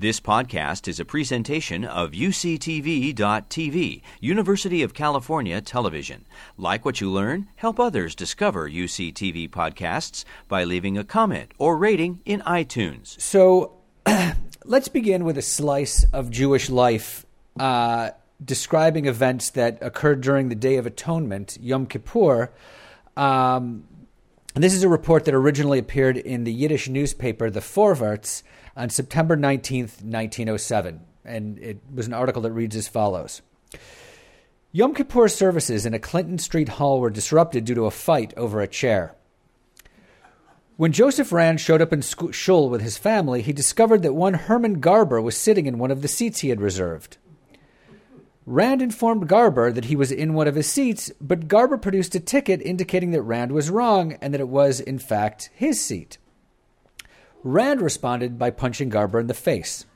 This podcast is a presentation of UCTV.tv, University of California Television. Like what you learn? Help others discover UCTV podcasts by leaving a comment or rating in iTunes. So let's begin with a slice of Jewish life uh, describing events that occurred during the Day of Atonement, Yom Kippur. Um, this is a report that originally appeared in the Yiddish newspaper, the Vorwärts, on September 19th, 1907. And it was an article that reads as follows Yom Kippur services in a Clinton Street hall were disrupted due to a fight over a chair. When Joseph Rand showed up in shul with his family, he discovered that one Herman Garber was sitting in one of the seats he had reserved. Rand informed Garber that he was in one of his seats, but Garber produced a ticket indicating that Rand was wrong and that it was, in fact, his seat. Rand responded by punching Garber in the face.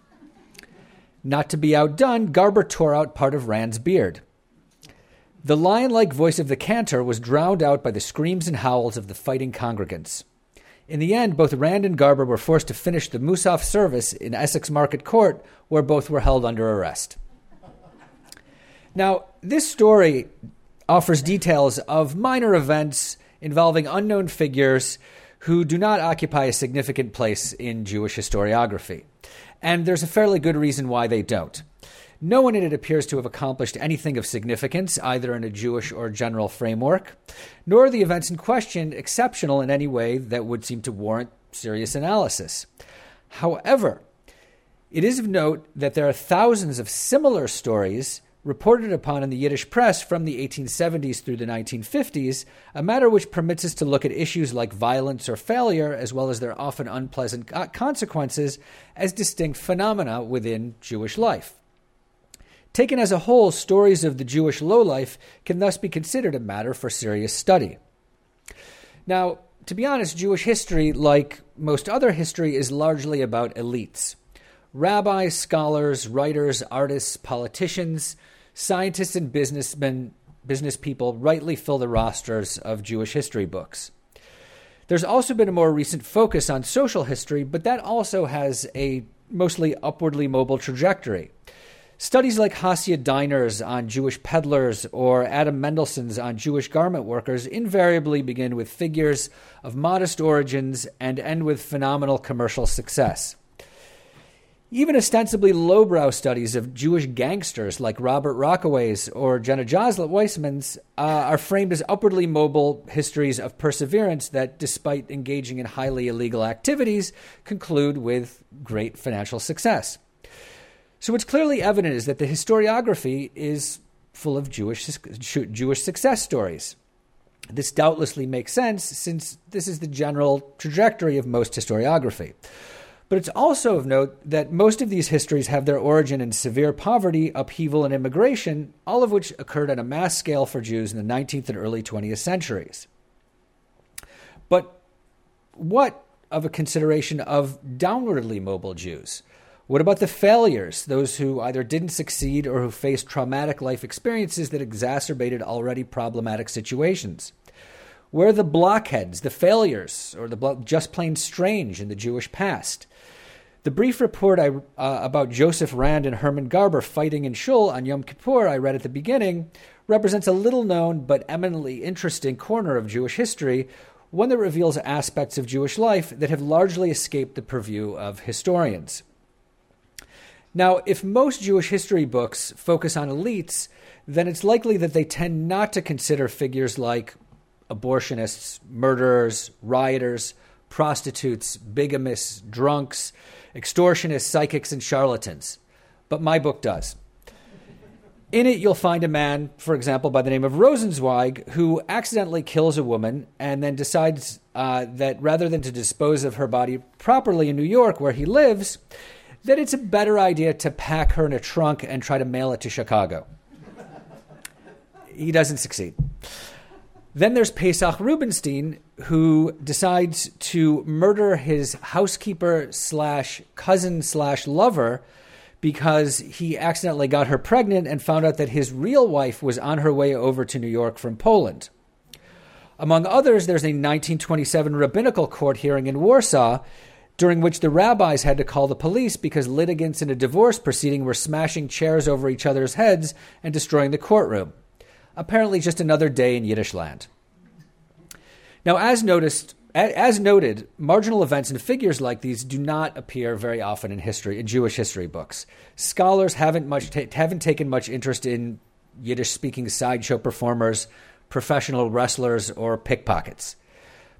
Not to be outdone, Garber tore out part of Rand's beard. The lion like voice of the cantor was drowned out by the screams and howls of the fighting congregants. In the end, both Rand and Garber were forced to finish the Musaf service in Essex Market Court, where both were held under arrest. Now, this story offers details of minor events involving unknown figures who do not occupy a significant place in Jewish historiography. And there's a fairly good reason why they don't. No one in it appears to have accomplished anything of significance, either in a Jewish or general framework, nor are the events in question exceptional in any way that would seem to warrant serious analysis. However, it is of note that there are thousands of similar stories reported upon in the Yiddish press from the 1870s through the 1950s, a matter which permits us to look at issues like violence or failure, as well as their often unpleasant consequences, as distinct phenomena within Jewish life. Taken as a whole, stories of the Jewish lowlife can thus be considered a matter for serious study. Now, to be honest, Jewish history, like most other history, is largely about elites. Rabbis, scholars, writers, artists, politicians, scientists and businessmen, business people rightly fill the rosters of Jewish history books. There's also been a more recent focus on social history, but that also has a mostly upwardly mobile trajectory. Studies like Hasia Diner's on Jewish peddlers or Adam Mendelsohn's on Jewish garment workers invariably begin with figures of modest origins and end with phenomenal commercial success. Even ostensibly lowbrow studies of Jewish gangsters like Robert Rockaway's or Jenna Joselit Weissman's uh, are framed as upwardly mobile histories of perseverance that, despite engaging in highly illegal activities, conclude with great financial success. So, what's clearly evident is that the historiography is full of Jewish, Jewish success stories. This doubtlessly makes sense since this is the general trajectory of most historiography. But it's also of note that most of these histories have their origin in severe poverty, upheaval, and immigration, all of which occurred on a mass scale for Jews in the 19th and early 20th centuries. But what of a consideration of downwardly mobile Jews? What about the failures, those who either didn't succeed or who faced traumatic life experiences that exacerbated already problematic situations? Where are the blockheads, the failures, or the just plain strange in the Jewish past? The brief report I, uh, about Joseph Rand and Herman Garber fighting in Shul on Yom Kippur I read at the beginning represents a little known but eminently interesting corner of Jewish history, one that reveals aspects of Jewish life that have largely escaped the purview of historians. Now, if most Jewish history books focus on elites, then it's likely that they tend not to consider figures like abortionists, murderers, rioters, prostitutes, bigamists, drunks, extortionists, psychics, and charlatans. But my book does. In it, you'll find a man, for example, by the name of Rosenzweig, who accidentally kills a woman and then decides uh, that rather than to dispose of her body properly in New York, where he lives, that it's a better idea to pack her in a trunk and try to mail it to Chicago. he doesn't succeed. Then there's Pesach Rubinstein, who decides to murder his housekeeper slash cousin slash lover because he accidentally got her pregnant and found out that his real wife was on her way over to New York from Poland. Among others, there's a 1927 rabbinical court hearing in Warsaw during which the rabbis had to call the police because litigants in a divorce proceeding were smashing chairs over each other's heads and destroying the courtroom. Apparently, just another day in Yiddish land. Now, as noticed, as noted, marginal events and figures like these do not appear very often in history in Jewish history books. Scholars haven't much ta- haven't taken much interest in Yiddish-speaking sideshow performers, professional wrestlers, or pickpockets.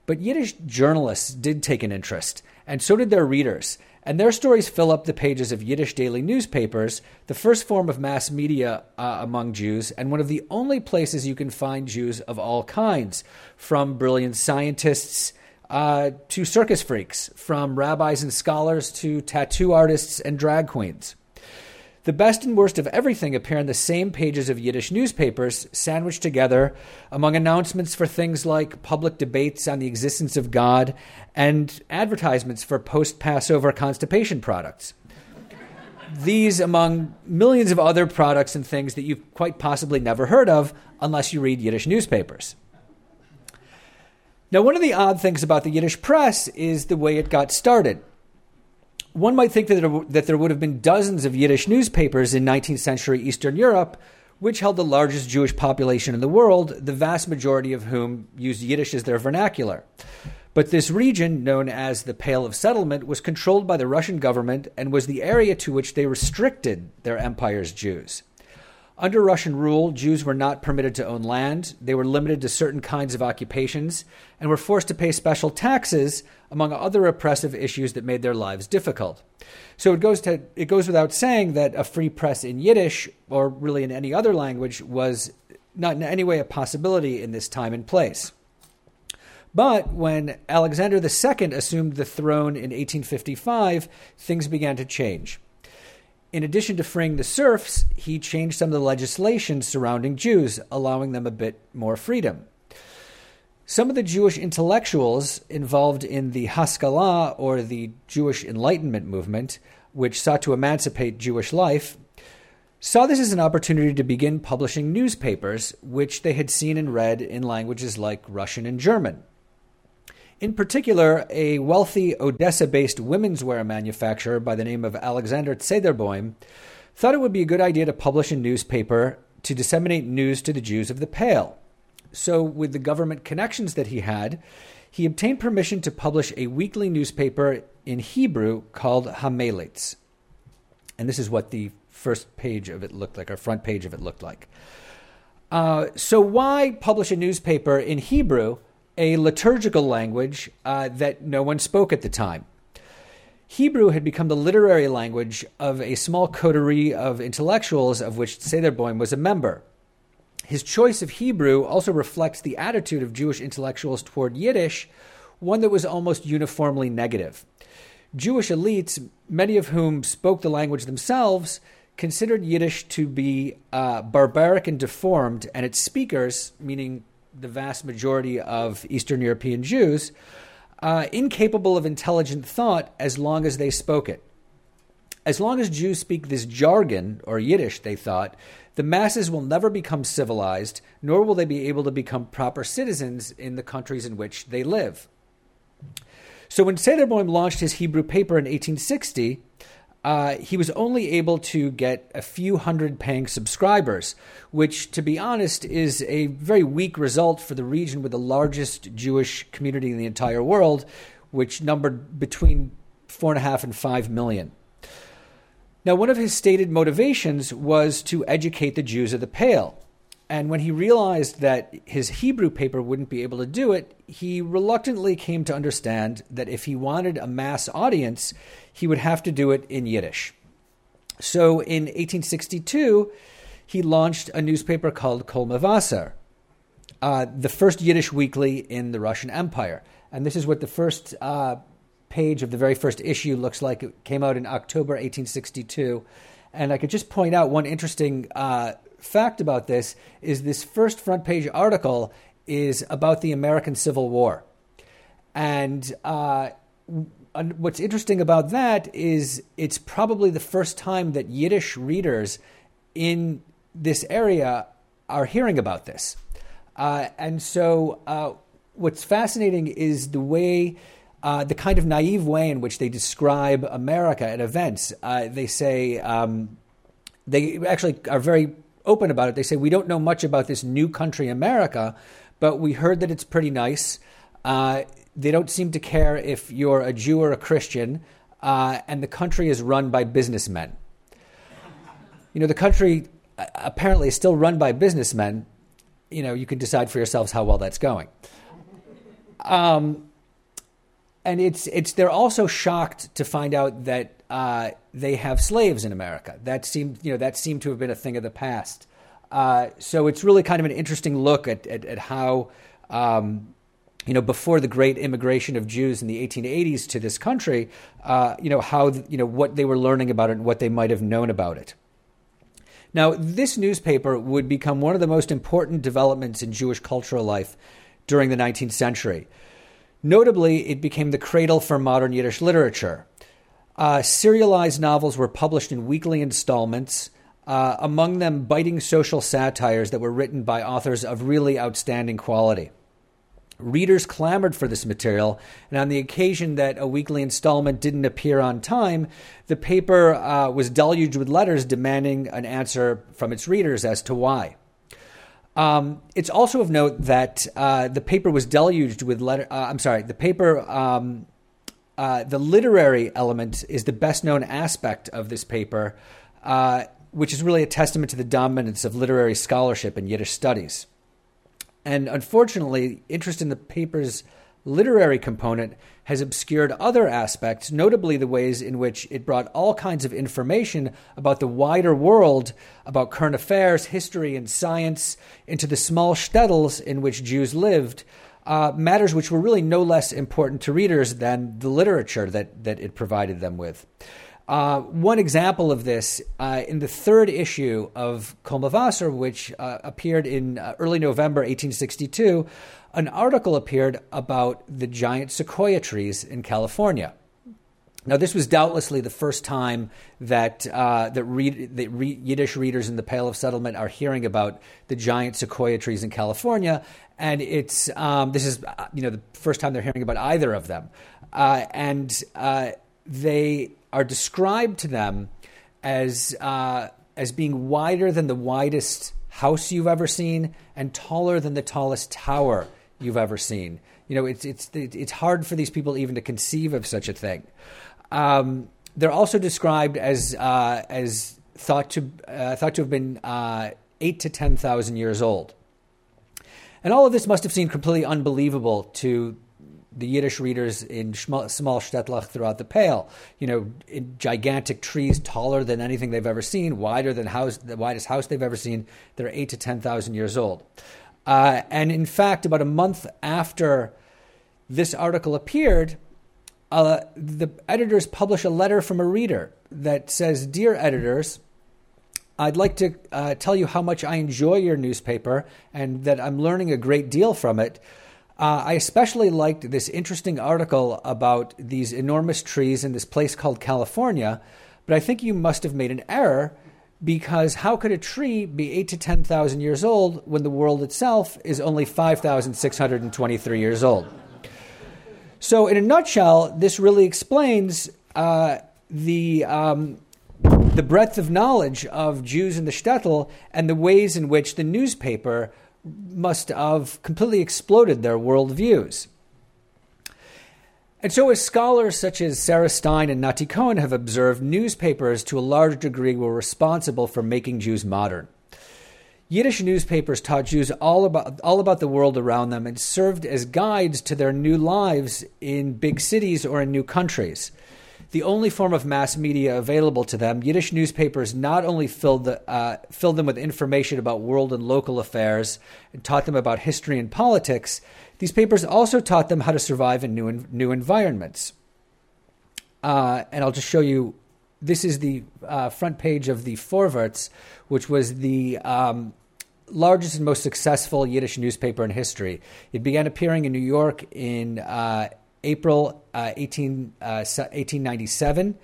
But Yiddish journalists did take an interest, and so did their readers. And their stories fill up the pages of Yiddish daily newspapers, the first form of mass media uh, among Jews, and one of the only places you can find Jews of all kinds, from brilliant scientists uh, to circus freaks, from rabbis and scholars to tattoo artists and drag queens. The best and worst of everything appear on the same pages of Yiddish newspapers, sandwiched together among announcements for things like public debates on the existence of God and advertisements for post Passover constipation products. These among millions of other products and things that you've quite possibly never heard of unless you read Yiddish newspapers. Now, one of the odd things about the Yiddish press is the way it got started one might think that there, that there would have been dozens of Yiddish newspapers in 19th century Eastern Europe, which held the largest Jewish population in the world, the vast majority of whom used Yiddish as their vernacular. But this region, known as the Pale of Settlement, was controlled by the Russian government and was the area to which they restricted their empire's Jews. Under Russian rule, Jews were not permitted to own land, they were limited to certain kinds of occupations, and were forced to pay special taxes, among other oppressive issues that made their lives difficult. So it goes, to, it goes without saying that a free press in Yiddish, or really in any other language, was not in any way a possibility in this time and place. But when Alexander II assumed the throne in 1855, things began to change. In addition to freeing the serfs, he changed some of the legislation surrounding Jews, allowing them a bit more freedom. Some of the Jewish intellectuals involved in the Haskalah, or the Jewish Enlightenment movement, which sought to emancipate Jewish life, saw this as an opportunity to begin publishing newspapers, which they had seen and read in languages like Russian and German. In particular, a wealthy Odessa based women's wear manufacturer by the name of Alexander Zederbaum thought it would be a good idea to publish a newspaper to disseminate news to the Jews of the Pale. So, with the government connections that he had, he obtained permission to publish a weekly newspaper in Hebrew called Hamelitz. And this is what the first page of it looked like, or front page of it looked like. Uh, so, why publish a newspaper in Hebrew a liturgical language uh, that no one spoke at the time. Hebrew had become the literary language of a small coterie of intellectuals of which Zederbaum was a member. His choice of Hebrew also reflects the attitude of Jewish intellectuals toward Yiddish, one that was almost uniformly negative. Jewish elites, many of whom spoke the language themselves, considered Yiddish to be uh, barbaric and deformed, and its speakers, meaning the vast majority of Eastern European Jews, uh, incapable of intelligent thought as long as they spoke it. As long as Jews speak this jargon, or Yiddish, they thought, the masses will never become civilized, nor will they be able to become proper citizens in the countries in which they live. So when Zederbaum launched his Hebrew paper in 1860, uh, he was only able to get a few hundred paying subscribers, which, to be honest, is a very weak result for the region with the largest Jewish community in the entire world, which numbered between four and a half and five million. Now, one of his stated motivations was to educate the Jews of the Pale. And when he realized that his Hebrew paper wouldn't be able to do it, he reluctantly came to understand that if he wanted a mass audience, he would have to do it in Yiddish. So in 1862, he launched a newspaper called Kol Mevaser, uh, the first Yiddish weekly in the Russian Empire. And this is what the first uh, page of the very first issue looks like. It came out in October 1862. And I could just point out one interesting uh, fact about this is this first front page article is about the American Civil War. And uh, what's interesting about that is it's probably the first time that Yiddish readers in this area are hearing about this. Uh, and so, uh, what's fascinating is the way uh, the kind of naive way in which they describe America at events. Uh, they say, um, they actually are very open about it. They say, We don't know much about this new country, America, but we heard that it's pretty nice. Uh, they don't seem to care if you're a Jew or a Christian, uh, and the country is run by businessmen. You know, the country uh, apparently is still run by businessmen. You know, you can decide for yourselves how well that's going. Um, and it's it's they're also shocked to find out that uh, they have slaves in America. That seemed you know that seemed to have been a thing of the past. Uh, so it's really kind of an interesting look at at, at how. Um, you know, before the great immigration of Jews in the 1880s to this country, uh, you know how you know what they were learning about it and what they might have known about it. Now, this newspaper would become one of the most important developments in Jewish cultural life during the 19th century. Notably, it became the cradle for modern Yiddish literature. Uh, serialized novels were published in weekly installments, uh, among them biting social satires that were written by authors of really outstanding quality. Readers clamored for this material, and on the occasion that a weekly installment didn't appear on time, the paper uh, was deluged with letters demanding an answer from its readers as to why. Um, it's also of note that uh, the paper was deluged with letter. Uh, I'm sorry, the paper, um, uh, the literary element is the best known aspect of this paper, uh, which is really a testament to the dominance of literary scholarship in Yiddish studies. And unfortunately, interest in the paper's literary component has obscured other aspects, notably the ways in which it brought all kinds of information about the wider world, about current affairs, history, and science, into the small shtetls in which Jews lived, uh, matters which were really no less important to readers than the literature that, that it provided them with. Uh, one example of this uh, in the third issue of Kol Mevaser, which uh, appeared in uh, early November 1862, an article appeared about the giant sequoia trees in California. Now, this was doubtlessly the first time that uh, that, read, that re- Yiddish readers in the Pale of Settlement are hearing about the giant sequoia trees in California, and it's um, this is uh, you know the first time they're hearing about either of them, uh, and uh, they are described to them as uh, as being wider than the widest house you've ever seen and taller than the tallest tower you've ever seen. You know, it's it's it's hard for these people even to conceive of such a thing. Um, they're also described as uh, as thought to uh, thought to have been uh, eight to ten thousand years old, and all of this must have seemed completely unbelievable to the Yiddish readers in small shtetl throughout the Pale. You know, gigantic trees taller than anything they've ever seen, wider than house, the widest house they've ever seen. They're eight to ten thousand years old. Uh, and in fact, about a month after this article appeared, uh, the editors publish a letter from a reader that says, Dear editors, I'd like to uh, tell you how much I enjoy your newspaper and that I'm learning a great deal from it. Uh, I especially liked this interesting article about these enormous trees in this place called California, but I think you must have made an error because how could a tree be eight to 10,000 years old when the world itself is only 5,623 years old? So, in a nutshell, this really explains uh, the, um, the breadth of knowledge of Jews in the shtetl and the ways in which the newspaper must have completely exploded their worldviews. And so, as scholars such as Sarah Stein and Nati Cohen have observed, newspapers to a large degree were responsible for making Jews modern. Yiddish newspapers taught Jews all about, all about the world around them and served as guides to their new lives in big cities or in new countries. The only form of mass media available to them, Yiddish newspapers not only filled, the, uh, filled them with information about world and local affairs and taught them about history and politics, these papers also taught them how to survive in new, new environments. Uh, and I'll just show you this is the uh, front page of the Vorwärts, which was the um, largest and most successful Yiddish newspaper in history. It began appearing in New York in uh, April uh, 18, 1897,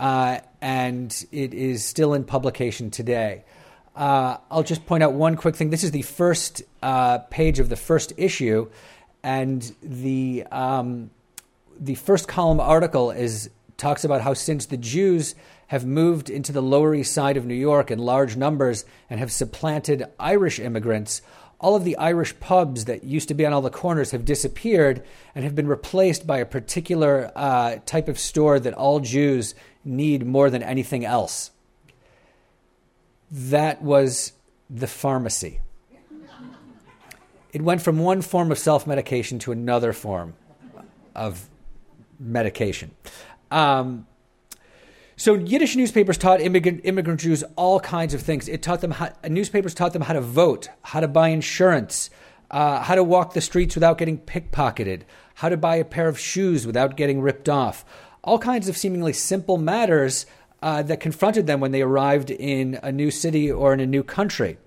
uh, uh, and it is still in publication today. Uh, I'll just point out one quick thing. This is the first page of the first issue and the um, the first column article is talks about how since the Jews have moved into the Lower East Side of New York in large numbers and have supplanted Irish immigrants, all of the Irish pubs that used to be on all the corners have disappeared and have been replaced by a particular uh, type of store that all Jews need more than anything else. That was the pharmacy. It went from one form of self medication to another form of medication. Um, so Yiddish newspapers taught immigrant, immigrant Jews all kinds of things. It taught them how, newspapers taught them how to vote, how to buy insurance, uh, how to walk the streets without getting pickpocketed, how to buy a pair of shoes without getting ripped off. All kinds of seemingly simple matters uh, that confronted them when they arrived in a new city or in a new country.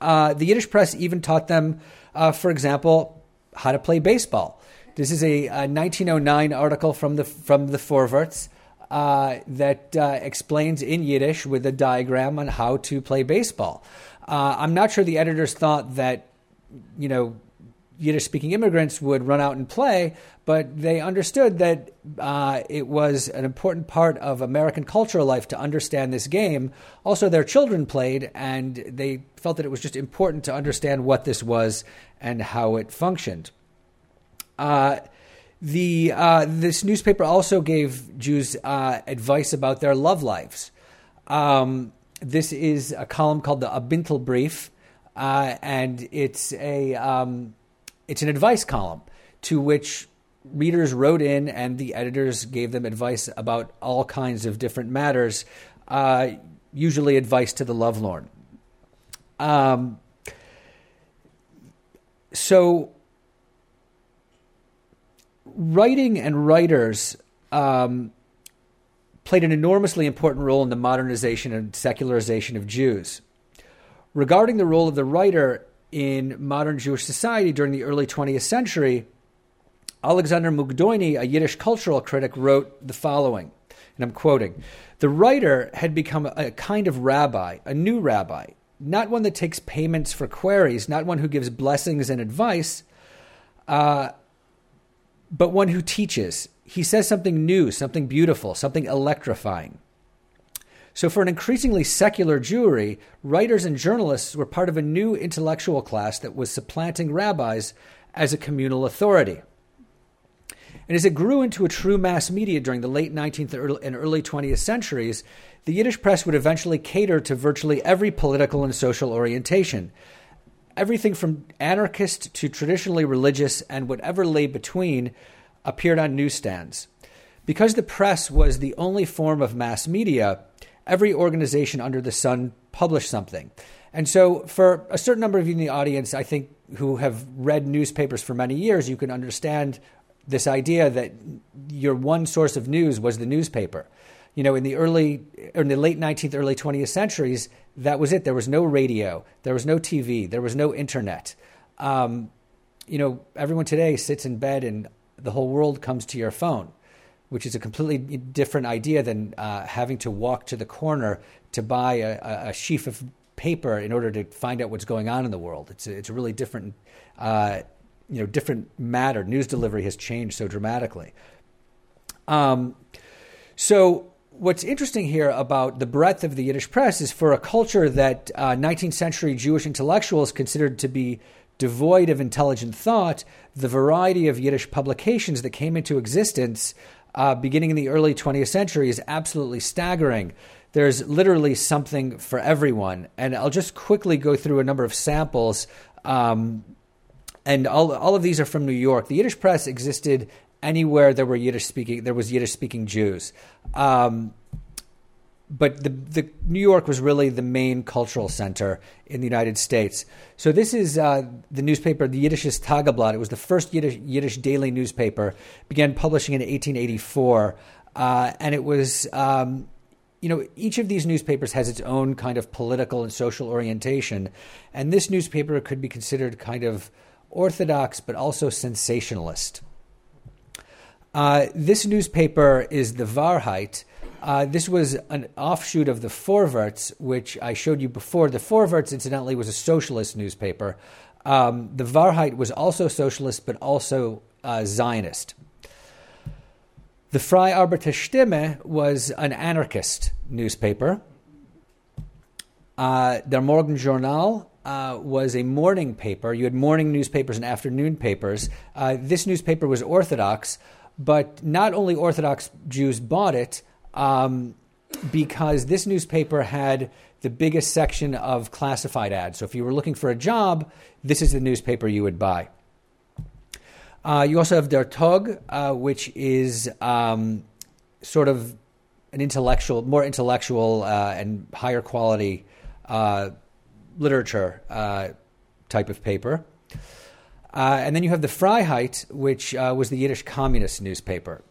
Uh, the Yiddish press even taught them, uh, for example, how to play baseball. This is a, a 1909 article from the from the Vorwärts uh, that uh, explains in Yiddish with a diagram on how to play baseball. Uh, I'm not sure the editors thought that, you know, Yiddish speaking immigrants would run out and play, but they understood that uh, it was an important part of American cultural life to understand this game. Also, their children played, and they felt that it was just important to understand what this was and how it functioned. Uh, the uh, this newspaper also gave Jews uh, advice about their love lives. Um, this is a column called the A Bintel Brief, uh, and it's a um, it's an advice column to which readers wrote in, and the editors gave them advice about all kinds of different matters, uh, usually advice to the lovelorn. Um, so writing and writers um, played an enormously important role in the modernization and secularization of Jews. Regarding the role of the writer in modern Jewish society during the early 20th century, Alexander Mukdoni, a Yiddish cultural critic, wrote the following, and I'm quoting The writer had become a kind of rabbi, a new rabbi, not one that takes payments for queries, not one who gives blessings and advice. Uh, but one who teaches. He says something new, something beautiful, something electrifying. So, for an increasingly secular Jewry, writers and journalists were part of a new intellectual class that was supplanting rabbis as a communal authority. And as it grew into a true mass media during the late 19th and early 20th centuries, the Yiddish press would eventually cater to virtually every political and social orientation, everything from anarchist to traditionally religious and whatever lay between appeared on newsstands. Because the press was the only form of mass media, every organization under the sun published something. And so, for a certain number of you in the audience, I think who have read newspapers for many years, you can understand this idea that your one source of news was the newspaper you know, in the early, in the late 19th, early 20th centuries, that was it. There was no radio, there was no TV, there was no internet. Um, you know, everyone today sits in bed and the whole world comes to your phone, which is a completely different idea than uh, having to walk to the corner to buy a, a, sheaf of paper in order to find out what's going on in the world. It's a, it's a really different, uh, you know, different matter. News delivery has changed so dramatically. Um, so what's interesting here about the breadth of the Yiddish press is for a culture that uh, 19th century Jewish intellectuals considered to be devoid of intelligent thought, the variety of Yiddish publications that came into existence uh, beginning in the early 20th century is absolutely staggering. There's literally something for everyone. And I'll just quickly go through a number of samples. Um, and all, all of these are from New York. The Yiddish press existed anywhere there were Yiddish speaking, there was Yiddish speaking Jews. Um, but the, the New York was really the main cultural center in the United States. So this is uh, the newspaper, the Yiddisches Tageblatt. It was the first Yiddish, Yiddish daily newspaper. Began publishing in 1884, uh, and it was. Um, you know, each of these newspapers has its own kind of political and social orientation, and this newspaper could be considered kind of orthodox but also sensationalist. Uh, this newspaper is the Wahrheit. Uh, this was an offshoot of the Vorwärts, which I showed you before. The Vorwärts, incidentally, was a socialist newspaper. Um, the Wahrheit was also socialist, but also uh, Zionist. The Freie Arbeiter Stimme was an anarchist newspaper. Uh, Der Morgenjournal uh, was a morning paper. You had morning newspapers and afternoon papers. Uh, this newspaper was Orthodox, but not only Orthodox Jews bought it, um, because this newspaper had the biggest section of classified ads. So if you were looking for a job, this is the newspaper you would buy. Uh, you also have Der Tog, uh, which is um, sort of an intellectual, more intellectual uh, and higher quality uh, literature uh, type of paper. Uh, and then you have the Freiheit, which was the Yiddish communist newspaper.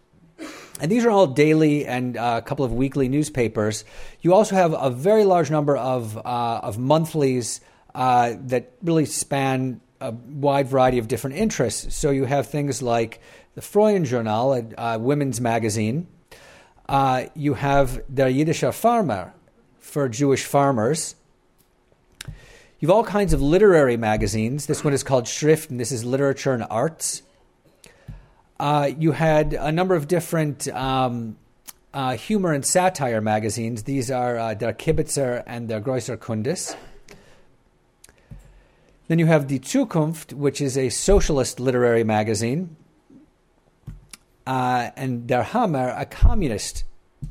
And these are all daily and uh, a couple of weekly newspapers. You also have a very large number of, uh, of monthlies uh, that really span a wide variety of different interests. So you have things like the Frauenjournal, a, a women's magazine. Uh, you have Der Jiddischer Farmer for Jewish farmers. You have all kinds of literary magazines. This one is called Schrift, and this is literature and arts. Uh, you had a number of different um, uh, humor and satire magazines. These are uh, Der Kibitzer and Der Grosser Kundes. Then you have Die Zukunft, which is a socialist literary magazine, uh, and Der Hammer, a communist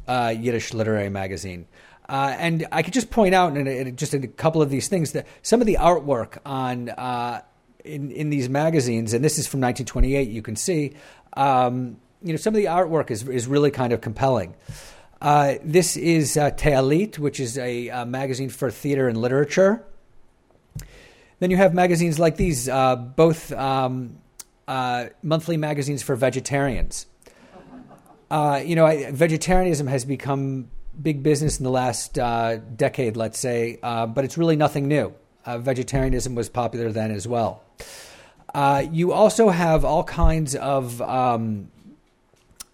uh, Yiddish literary magazine. Uh, and I could just point out, in, in just in a couple of these things, that some of the artwork on uh, in in these magazines, and this is from 1928, you can see um, you know, some of the artwork is, is really kind of compelling. Uh, this is uh, Tealit, which is a, a, magazine for theater and literature. Then you have magazines like these, uh, both um, uh, monthly magazines for vegetarians. Uh, you know, I, vegetarianism has become big business in the last uh, decade, let's say, uh, but it's really nothing new. vegetarianism was popular then as well. Uh, you also have all kinds of um,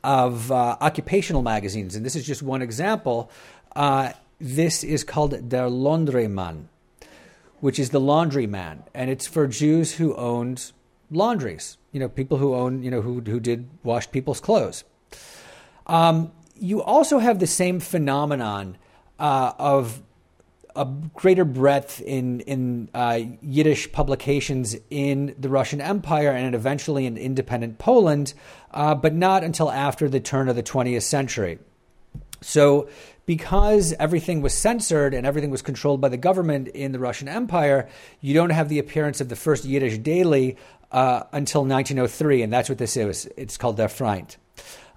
of uh, occupational magazines, and this is just one example. Uh, this is called Der Laundrymann, which is the laundryman, and it's for Jews who owned laundries. You know, people who own, you know, who who did wash people's clothes. Um, you also have the same phenomenon uh, of a greater breadth in in uh, Yiddish publications in the Russian Empire and eventually in independent Poland, uh, but not until after the turn of the 20th century. So, because everything was censored and everything was controlled by the government in the Russian Empire, you don't have the appearance of the first Yiddish daily uh, until 1903, and that's what this is. It's called Der Freund.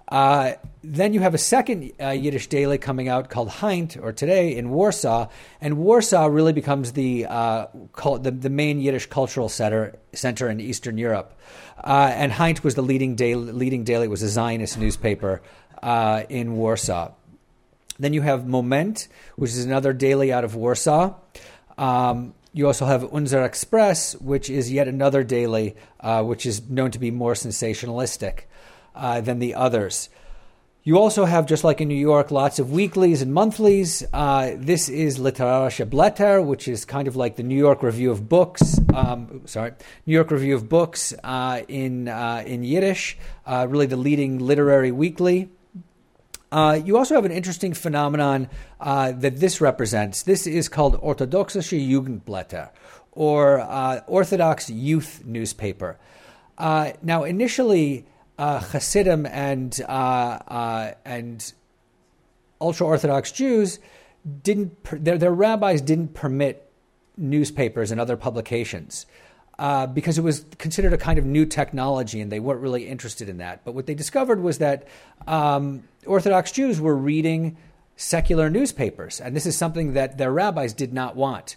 Uh, then you have a second uh, Yiddish daily coming out called Heint, or today in Warsaw, and Warsaw really becomes the uh, the, the, main Yiddish cultural center center in Eastern Europe. Uh, and Heint was the leading daily, leading daily was a Zionist newspaper uh, in Warsaw. Then you have Moment, which is another daily out of Warsaw. Um, you also have Unser Express, which is yet another daily, which is known to be more sensationalistic uh, than the others. You also have, just like in New York, lots of weeklies and monthlies. Uh, this is Literarische Blätter, which is kind of like the New York Review of Books. Um, sorry, New York Review of Books uh, in uh, in Yiddish, uh, really the leading literary weekly. Uh, you also have an interesting phenomenon that this represents. This is called Orthodoxische Jugendblätter, or Orthodox Youth Newspaper. now, initially, uh, Hasidim and uh, uh, and ultra Orthodox Jews didn't their, their rabbis didn't permit newspapers and other publications uh, because it was considered a kind of new technology and they weren't really interested in that. But what they discovered was that um, Orthodox Jews were reading secular newspapers, and this is something that their rabbis did not want.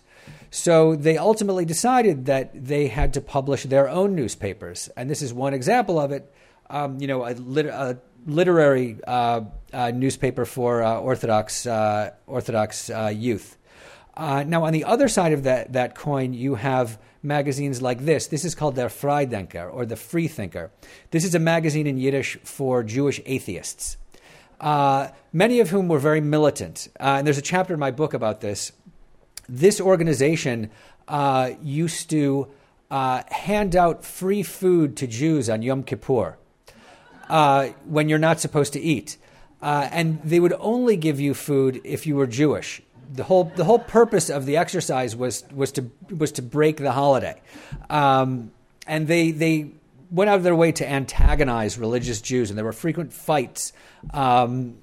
So they ultimately decided that they had to publish their own newspapers, and this is one example of it um, you know, a, lit- a literary uh, uh, newspaper for uh, Orthodox uh, Orthodox uh, youth. Uh, now, on the other side of that, that coin, you have magazines like this. This is called Der Freidenker or the Freethinker. This is a magazine in Yiddish for Jewish atheists, many of whom were very militant. and there's a chapter in my book about this. This organization used to hand out free food to Jews on Yom Kippur. Uh, when you're not supposed to eat. Uh, and they would only give you food if you were Jewish. The whole, the whole purpose of the exercise was, was, to, was to break the holiday. Um, and they, they went out of their way to antagonize religious Jews, and there were frequent fights um,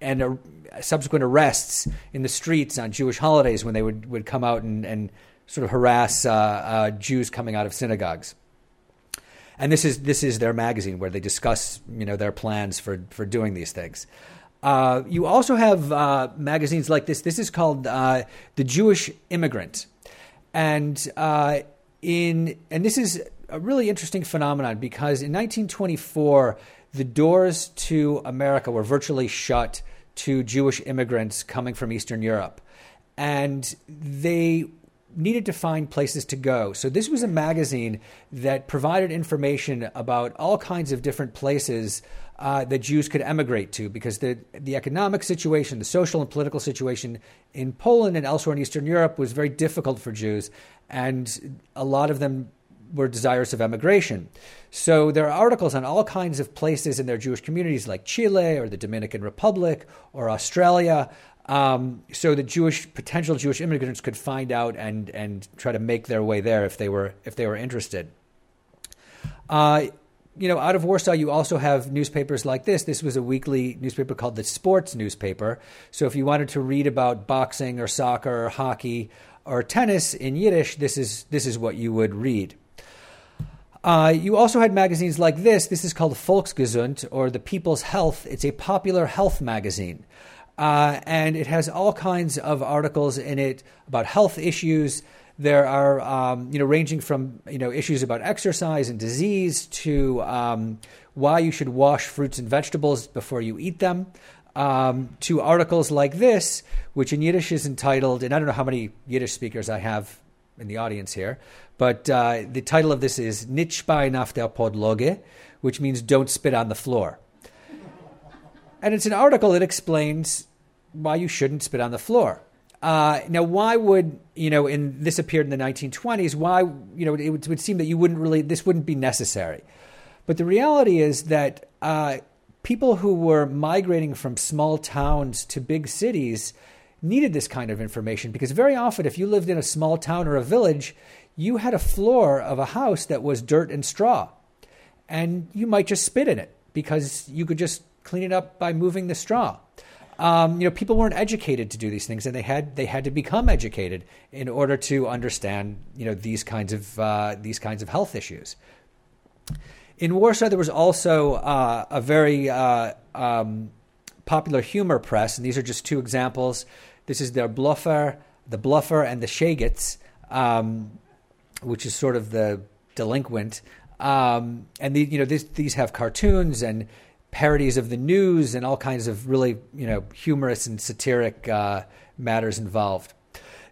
and subsequent arrests in the streets on Jewish holidays when they would, would come out and, and sort of harass uh, uh, Jews coming out of synagogues. And this is this is their magazine where they discuss you know their plans for for doing these things. Uh, you also have uh, magazines like this. This is called uh, the Jewish Immigrant, and uh, in and this is a really interesting phenomenon because in 1924 the doors to America were virtually shut to Jewish immigrants coming from Eastern Europe, and they needed to find places to go. So this was a magazine that provided information about all kinds of different places uh, that Jews could emigrate to because the the economic situation, the social and political situation in Poland and elsewhere in Eastern Europe was very difficult for Jews, and a lot of them were desirous of emigration. So there are articles on all kinds of places in their Jewish communities, like Chile or the Dominican Republic or Australia, um, so the Jewish potential Jewish immigrants could find out and and try to make their way there if they were if they were interested. Uh, you know, out of Warsaw, you also have newspapers like this. This was a weekly newspaper called the Sports Newspaper. So if you wanted to read about boxing or soccer or hockey or tennis in Yiddish, this is this is what you would read. Uh, you also had magazines like this. This is called Volksgesund or the People's Health. It's a popular health magazine. Uh, and it has all kinds of articles in it about health issues. There are, um, you know, ranging from you know issues about exercise and disease to um, why you should wash fruits and vegetables before you eat them. Um, to articles like this, which in Yiddish is entitled, and I don't know how many Yiddish speakers I have in the audience here, but uh, the title of this is Nitschbein auf der Podloge, which means don't spit on the floor. And it's an article that explains why you shouldn't spit on the floor. Uh, now, why would you know? In this appeared in the 1920s. Why you know? It would, it would, seem that you wouldn't really. This wouldn't be necessary. But the reality is that uh, people who were migrating from small towns to big cities needed this kind of information because very often, if you lived in a small town or a village, you had a floor of a house that was dirt and straw, and you might just spit in it because you could just clean it up by moving the straw. Um, you know, people weren't educated to do these things, and they had they had to become educated in order to understand you know these kinds of uh, these kinds of health issues. In Warsaw, there was also uh, a very uh, um, popular humor press, and these are just two examples. This is the Bluffer, the Bluffer, and the Shagets, um, which is sort of the delinquent. Um, and the, you know, these, these have cartoons and parodies of the news and all kinds of really you know humorous and satiric uh, matters involved.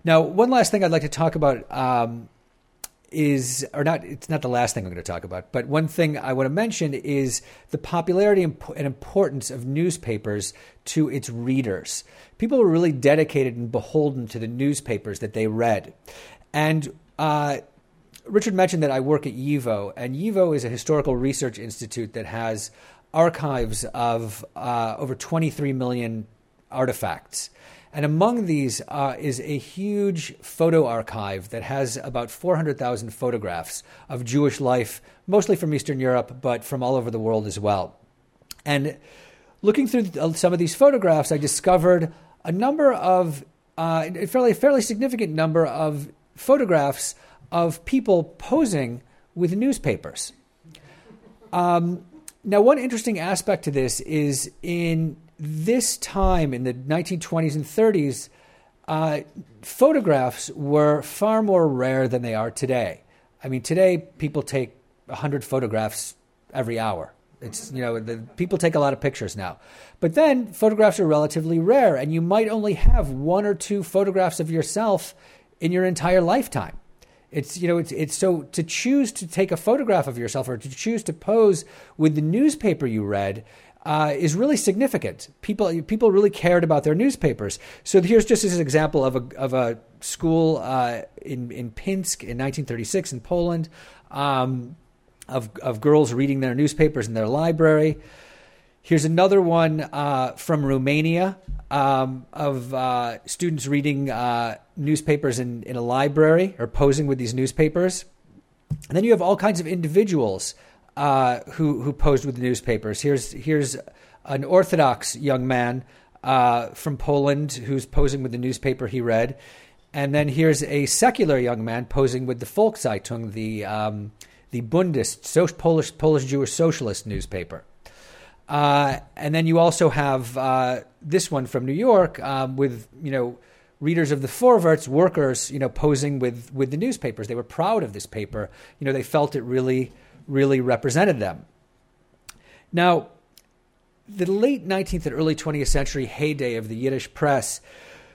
Now, one last thing I'd like to talk about um, is, or not, it's not the last thing I'm going to talk about, but one thing I want to mention is the popularity and importance of newspapers to its readers. People were really dedicated and beholden to the newspapers that they read. And uh, Richard mentioned that I work at YIVO, and YIVO is a historical research institute that has archives of uh, over 23 million artifacts. And among these uh, is a huge photo archive that has about 400,000 photographs of Jewish life, mostly from Eastern Europe, but from all over the world as well. And looking through some of these photographs, I discovered a number of, uh, a fairly, fairly significant number of photographs of people posing with newspapers. Um, now, one interesting aspect to this is in this time in the 1920s and 30s, uh, photographs were far more rare than they are today. I mean, today people take 100 photographs every hour. It's, you know, the, people take a lot of pictures now. But then photographs are relatively rare, and you might only have one or two photographs of yourself in your entire lifetime. It's you know it's it's so to choose to take a photograph of yourself or to choose to pose with the newspaper you read uh, is really significant. People people really cared about their newspapers. So here's just an example of a of a school uh, in in Pinsk in 1936 in Poland. Um, of, of girls reading their newspapers in their library. Here's another one uh, from Romania um, of uh, students reading uh, newspapers in, in a library or posing with these newspapers. And then you have all kinds of individuals uh, who, who posed with the newspapers. Here's, here's an Orthodox young man uh, from Poland who's posing with the newspaper he read. And then here's a secular young man posing with the Volkszeitung, the, um, the Bundist, so Polish, Polish Jewish socialist newspaper. Uh, and then you also have uh, this one from New York um, with, you know, readers of the Vorwärts, workers, you know, posing with, with the newspapers. They were proud of this paper. You know, they felt it really, really represented them. Now, the late 19th and early 20th century heyday of the Yiddish press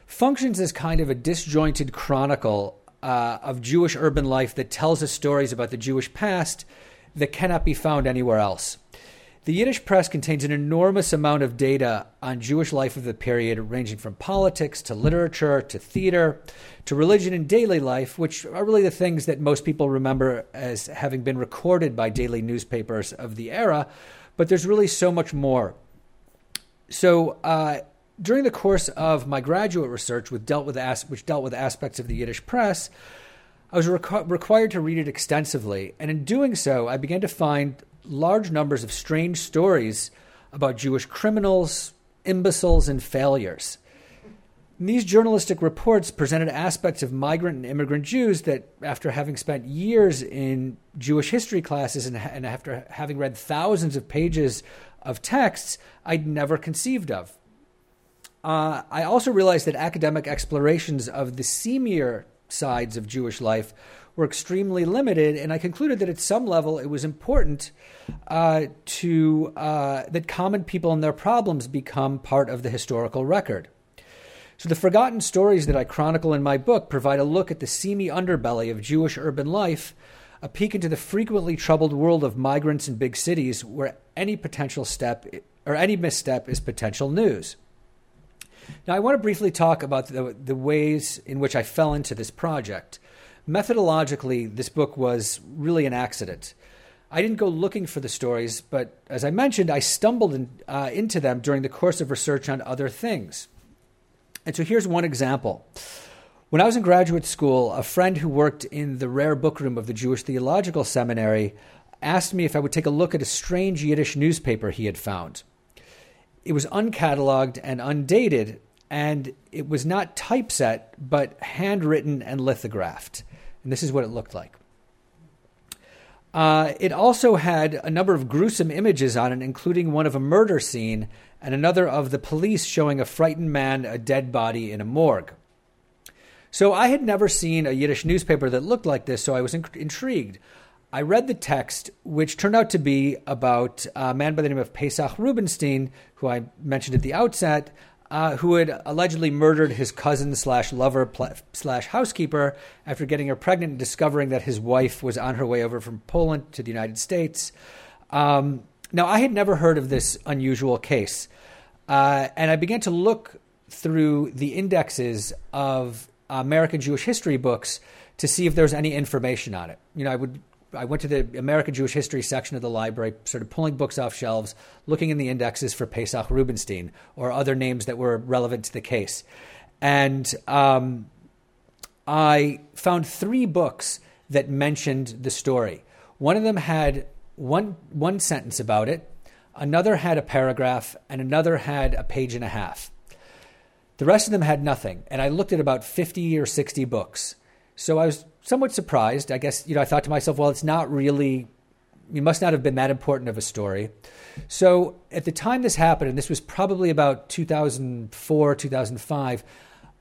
functions as kind of a disjointed chronicle uh, of Jewish urban life that tells us stories about the Jewish past that cannot be found anywhere else. The Yiddish press contains an enormous amount of data on Jewish life of the period, ranging from politics to literature to theater to religion and daily life, which are really the things that most people remember as having been recorded by daily newspapers of the era. But there's really so much more. So, uh, during the course of my graduate research, with dealt with as- which dealt with aspects of the Yiddish press, I was requ- required to read it extensively, and in doing so, I began to find large numbers of strange stories about Jewish criminals, imbeciles, and failures. And these journalistic reports presented aspects of migrant and immigrant Jews that, after having spent years in Jewish history classes and, and after having read thousands of pages of texts, I'd never conceived of. Uh, I also realized that academic explorations of the seamier sides of Jewish life were extremely limited, and I concluded that at some level it was important uh, to uh, that common people and their problems become part of the historical record. So the forgotten stories that I chronicle in my book provide a look at the seamy underbelly of Jewish urban life, a peek into the frequently troubled world of migrants in big cities, where any potential step or any misstep is potential news. Now, I want to briefly talk about the, the ways in which I fell into this project. Methodologically, this book was really an accident. I didn't go looking for the stories, but as I mentioned, I stumbled in, uh, into them during the course of research on other things. And so here's one example. When I was in graduate school, a friend who worked in the rare book room of the Jewish Theological Seminary asked me if I would take a look at a strange Yiddish newspaper he had found. It was uncatalogued and undated, and it was not typeset, but handwritten and lithographed. And this is what it looked like. Uh, it also had a number of gruesome images on it, including one of a murder scene and another of the police showing a frightened man, a dead body in a morgue. So I had never seen a Yiddish newspaper that looked like this, so I was in- intrigued. I read the text, which turned out to be about a man by the name of Pesach Rubenstein, who I mentioned at the outset, uh, who had allegedly murdered his cousin slash lover slash housekeeper after getting her pregnant and discovering that his wife was on her way over from Poland to the United States. Um, now, I had never heard of this unusual case, uh, and I began to look through the indexes of American Jewish history books to see if there was any information on it. You know, I would I went to the American Jewish History section of the library, sort of pulling books off shelves, looking in the indexes for Pesach Rubenstein or other names that were relevant to the case. And um, I found three books that mentioned the story. One of them had one, one sentence about it, another had a paragraph, and another had a page and a half. The rest of them had nothing. And I looked at about 50 or 60 books. So I was somewhat surprised. I guess, you know, I thought to myself, well, it's not really, it must not have been that important of a story. So at the time this happened, and this was probably about 2004, 2005,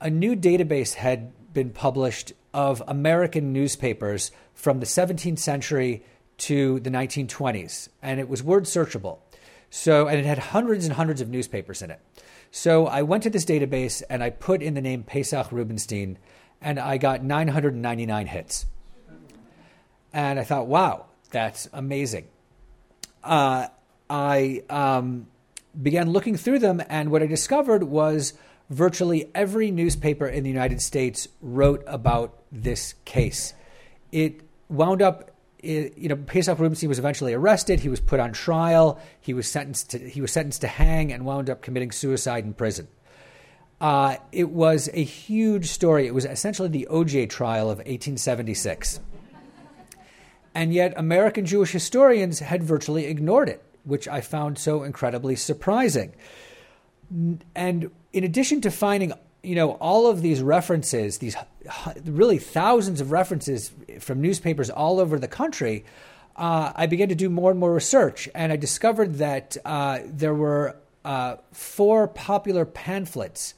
a new database had been published of American newspapers from the 17th century to the 1920s, and it was word searchable. So, and it had hundreds and hundreds of newspapers in it. So I went to this database and I put in the name Pesach Rubenstein and I got 999 hits. And I thought, wow, that's amazing. Uh, I um, began looking through them, and what I discovered was virtually every newspaper in the United States wrote about this case. It wound up it, you know, Pesach Rubenstein was eventually arrested. He was put on trial. He was sentenced to he was sentenced to hang and wound up committing suicide in prison. Uh, it was a huge story. It was essentially the OJ trial of 1876. And yet, American Jewish historians had virtually ignored it, which I found so incredibly surprising. And in addition to finding, you know, all of these references, these really thousands of references from newspapers all over the country, uh, I began to do more and more research, and I discovered that uh, there were uh, four popular pamphlets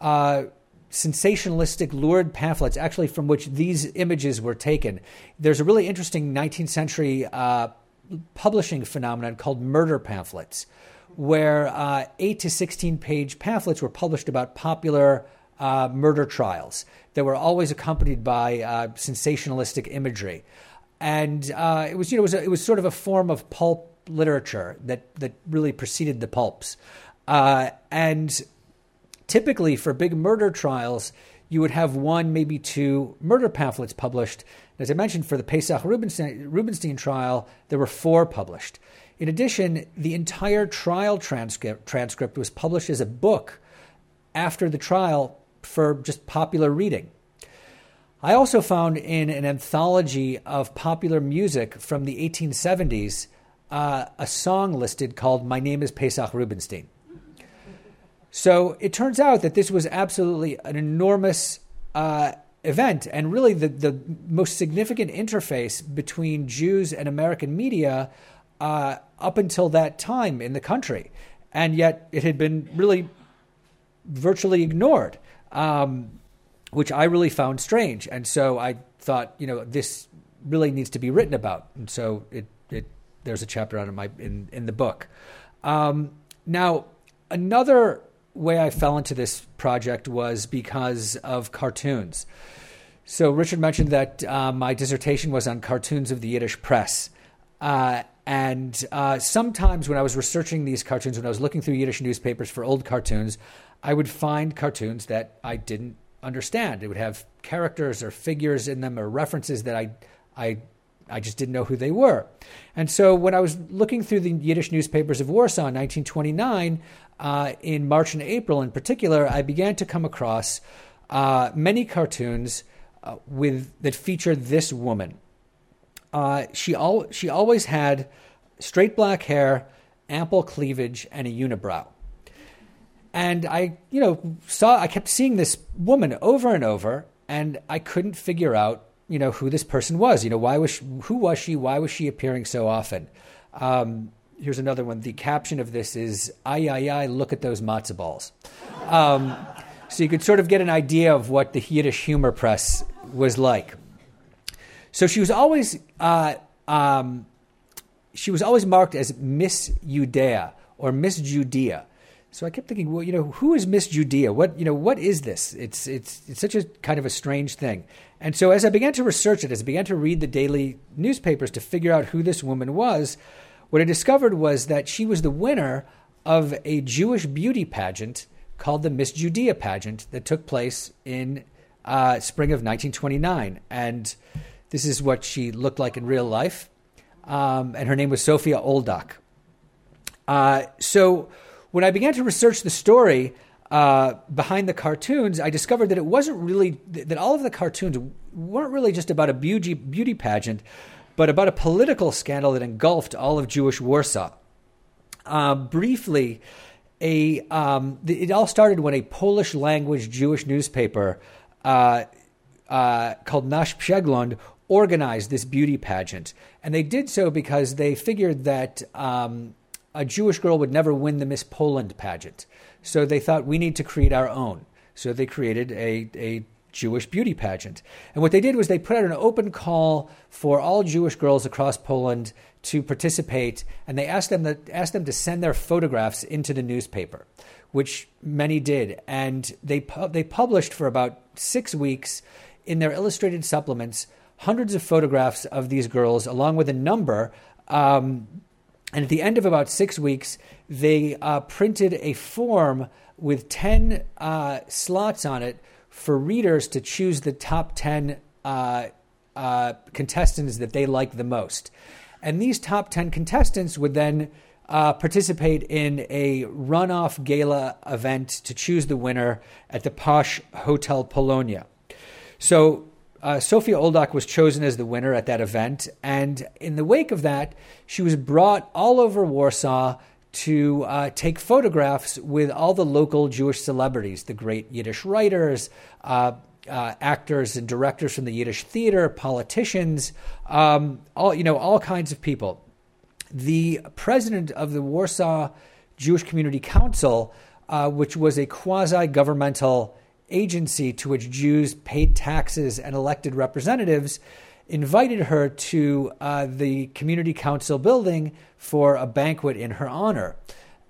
uh, sensationalistic, lurid pamphlets, actually, from which these images were taken. There's a really interesting 19th century uh, publishing phenomenon called murder pamphlets, where uh, 8 to 16 page pamphlets were published about popular uh, murder trials that were always accompanied by uh, sensationalistic imagery. And uh, it was, you know, it was, a, it was sort of a form of pulp literature that, that really preceded the pulps. and typically for big murder trials, you would have one, maybe two murder pamphlets published. As I mentioned, for the Pesach Rubenstein, trial, there were four published. In addition, the entire trial transcript, transcript was published as a book after the trial for just popular reading. I also found in an anthology of popular music from the 1870s uh, a song listed called My Name is Pesach Rubenstein. So it turns out that this was absolutely an enormous uh, event and really the, the most significant interface between Jews and American media uh, up until that time in the country. And yet it had been really virtually ignored, um, which I really found strange. And so I thought, you know, this really needs to be written about. And so it, it there's a chapter on it in, my, in, in the book. Um, now, another way I fell into this project was because of cartoons. So Richard mentioned that uh, my dissertation was on cartoons of the Yiddish press. Uh, and uh, sometimes when I was researching these cartoons, when I was looking through Yiddish newspapers for old cartoons, I would find cartoons that I didn't understand. It would have characters or figures in them or references that I, I I just didn't know who they were. And so when I was looking through the Yiddish newspapers of Warsaw in 1929, uh, in March and April in particular, I began to come across uh, many cartoons uh, with that featured this woman. Uh, she al- she always had straight black hair, ample cleavage, and a unibrow. And I, you know, saw I kept seeing this woman over and over, and I couldn't figure out you know who this person was. You know why was she, who was she? Why was she appearing so often? Um, here's another one. The caption of this is "Ay ay ay, look at those matzo balls." Um, so you could sort of get an idea of what the Yiddish humor press was like. So she was always uh, um, she was always marked as Miss Judea or Miss Judea. So I kept thinking, well, you know, who is Miss Judea? What, you know, what is this? It's, it's, it's such a kind of a strange thing. And so as I began to research it, as I began to read the daily newspapers to figure out who this woman was, what I discovered was that she was the winner of a Jewish beauty pageant called the Miss Judea pageant that took place in uh, spring of 1929. And this is what she looked like in real life. Um, and her name was Sophia Oldak. Uh, so when I began to research the story uh, behind the cartoons, I discovered that it wasn't really that all of the cartoons weren't really just about a beauty beauty pageant, but about a political scandal that engulfed all of Jewish Warsaw. Uh, briefly, a um, it all started when a Polish language Jewish newspaper uh, uh, called Nasz Przegląd organized this beauty pageant, and they did so because they figured that. Um, a Jewish girl would never win the Miss Poland pageant. So they thought we need to create our own. So they created a, a Jewish beauty pageant. And what they did was they put out an open call for all Jewish girls across Poland to participate, and they asked them to, asked them to send their photographs into the newspaper, which many did. And they, pu- they published for about six weeks in their illustrated supplements hundreds of photographs of these girls, along with a number um, and at the end of about six weeks, they uh, printed a form with 10 uh, slots on it for readers to choose the top 10 uh, uh, contestants that they liked the most. And these top 10 contestants would then uh, participate in a runoff gala event to choose the winner at the posh Hotel Polonia. So uh, Sophia Oldak was chosen as the winner at that event, and in the wake of that, she was brought all over Warsaw to uh, take photographs with all the local Jewish celebrities, the great Yiddish writers, uh, uh, actors and directors from the Yiddish theater, politicians, um, all you know, all kinds of people. The president of the Warsaw Jewish Community Council, uh, which was a quasi-governmental agency to which Jews paid taxes and elected representatives, invited her to uh, the community council building for a banquet in her honor,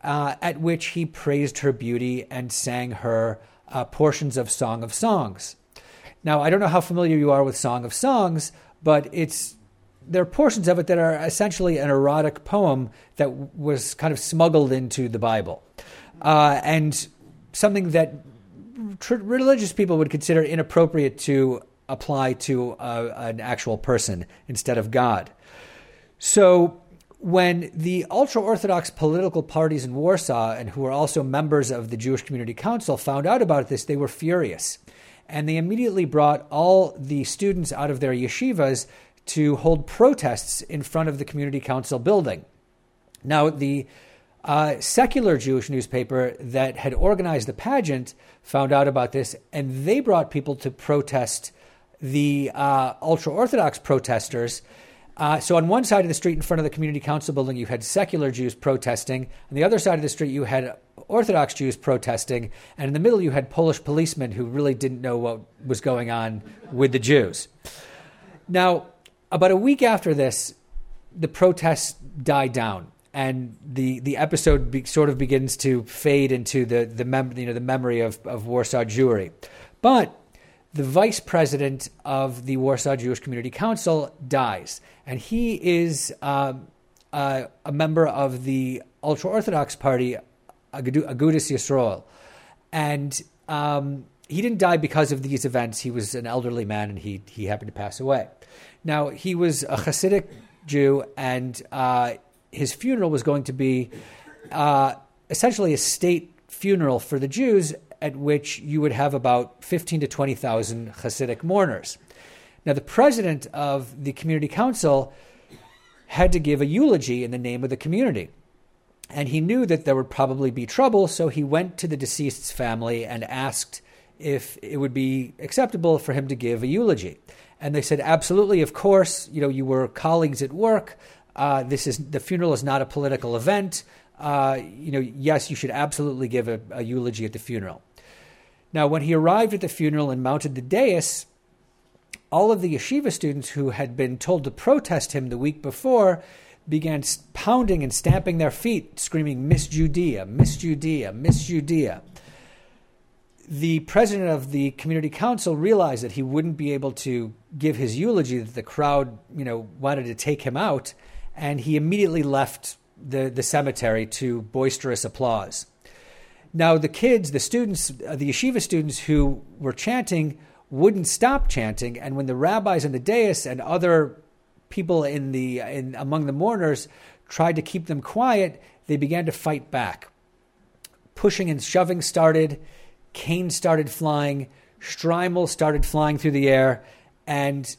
uh, at which he praised her beauty and sang her uh, portions of Song of Songs. Now, I don't know how familiar you are with Song of Songs, but it's there are portions of it that are essentially an erotic poem that was kind of smuggled into the Bible, uh, and something that tr- religious people would consider inappropriate to apply to uh, an actual person instead of God. So when the ultra Orthodox political parties in Warsaw, and who were also members of the Jewish Community Council, found out about this, they were furious. And they immediately brought all the students out of their yeshivas to hold protests in front of the Community Council building. Now, the uh, secular Jewish newspaper that had organized the pageant found out about this, and they brought people to protest the uh, ultra Orthodox protesters. Uh, so, on one side of the street in front of the community council building, you had secular Jews protesting. On the other side of the street, you had Orthodox Jews protesting. And in the middle, you had Polish policemen who really didn't know what was going on with the Jews. Now, about a week after this, the protests died down and the the episode be, sort of begins to fade into the the mem- you know the memory of, of Warsaw Jewry. But the vice president of the Warsaw Jewish Community Council dies, and he is uh, a member of the ultra Orthodox party, Agudas Yisrael, and um, he didn't die because of these events. He was an elderly man, and he he happened to pass away. Now he was a Hasidic Jew, and uh, his funeral was going to be uh, essentially a state funeral for the Jews, at which you would have about 15 to 20,000 Hasidic mourners. Now, the president of the community council had to give a eulogy in the name of the community. And he knew that there would probably be trouble, so he went to the deceased's family and asked if it would be acceptable for him to give a eulogy. And they said, absolutely, of course. You know, you were colleagues at work. Uh, this is the funeral is not a political event. Uh, you know, yes, you should absolutely give a, a eulogy at the funeral. Now, when he arrived at the funeral and mounted the dais, all of the yeshiva students who had been told to protest him the week before began pounding and stamping their feet, screaming, Miss Judea, Miss Judea, Miss Judea. The president of the community council realized that he wouldn't be able to give his eulogy, that the crowd, you know, wanted to take him out, and he immediately left the, the cemetery to boisterous applause. Now, the kids, the students, uh, the yeshiva students who were chanting wouldn't stop chanting, and when the rabbis and the dais and other people in the in, among the mourners tried to keep them quiet, they began to fight back. Pushing and shoving started, canes started flying, shtreimel started flying through the air, and